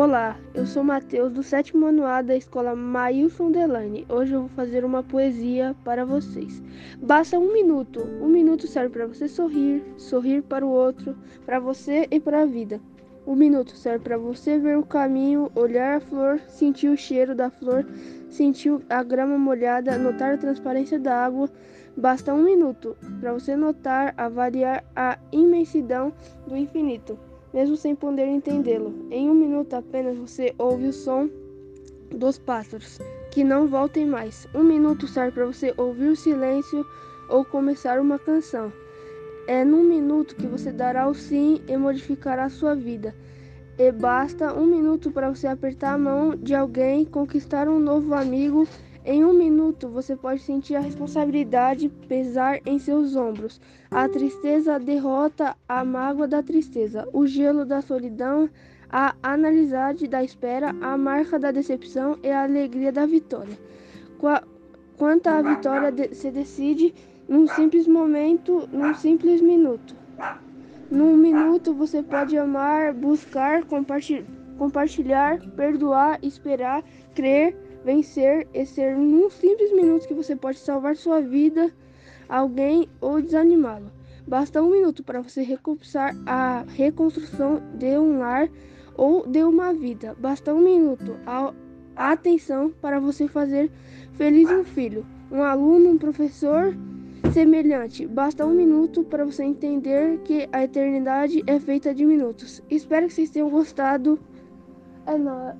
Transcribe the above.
Olá, eu sou Matheus do sétimo ano A da escola Mailson Delane. Hoje eu vou fazer uma poesia para vocês. Basta um minuto. Um minuto serve para você sorrir, sorrir para o outro, para você e para a vida. Um minuto serve para você ver o caminho, olhar a flor, sentir o cheiro da flor, sentir a grama molhada, notar a transparência da água. Basta um minuto para você notar, avaliar a imensidão do infinito mesmo sem poder entendê-lo. Em um minuto apenas você ouve o som dos pássaros, que não voltem mais. Um minuto serve para você ouvir o silêncio ou começar uma canção. É num minuto que você dará o sim e modificará sua vida. E basta um minuto para você apertar a mão de alguém, conquistar um novo amigo em um minuto você pode sentir a responsabilidade pesar em seus ombros. A tristeza derrota a mágoa da tristeza, o gelo da solidão, a analisade da espera, a marca da decepção e a alegria da vitória. Quanto à vitória de se decide num simples momento, num simples minuto. Num minuto você pode amar, buscar, compartilhar, perdoar, esperar, crer vencer e ser num simples minuto que você pode salvar sua vida, alguém ou desanimá-lo. Basta um minuto para você recomeçar a reconstrução de um lar ou de uma vida. Basta um minuto. A atenção para você fazer feliz um filho, um aluno, um professor semelhante. Basta um minuto para você entender que a eternidade é feita de minutos. Espero que vocês tenham gostado. É nóis.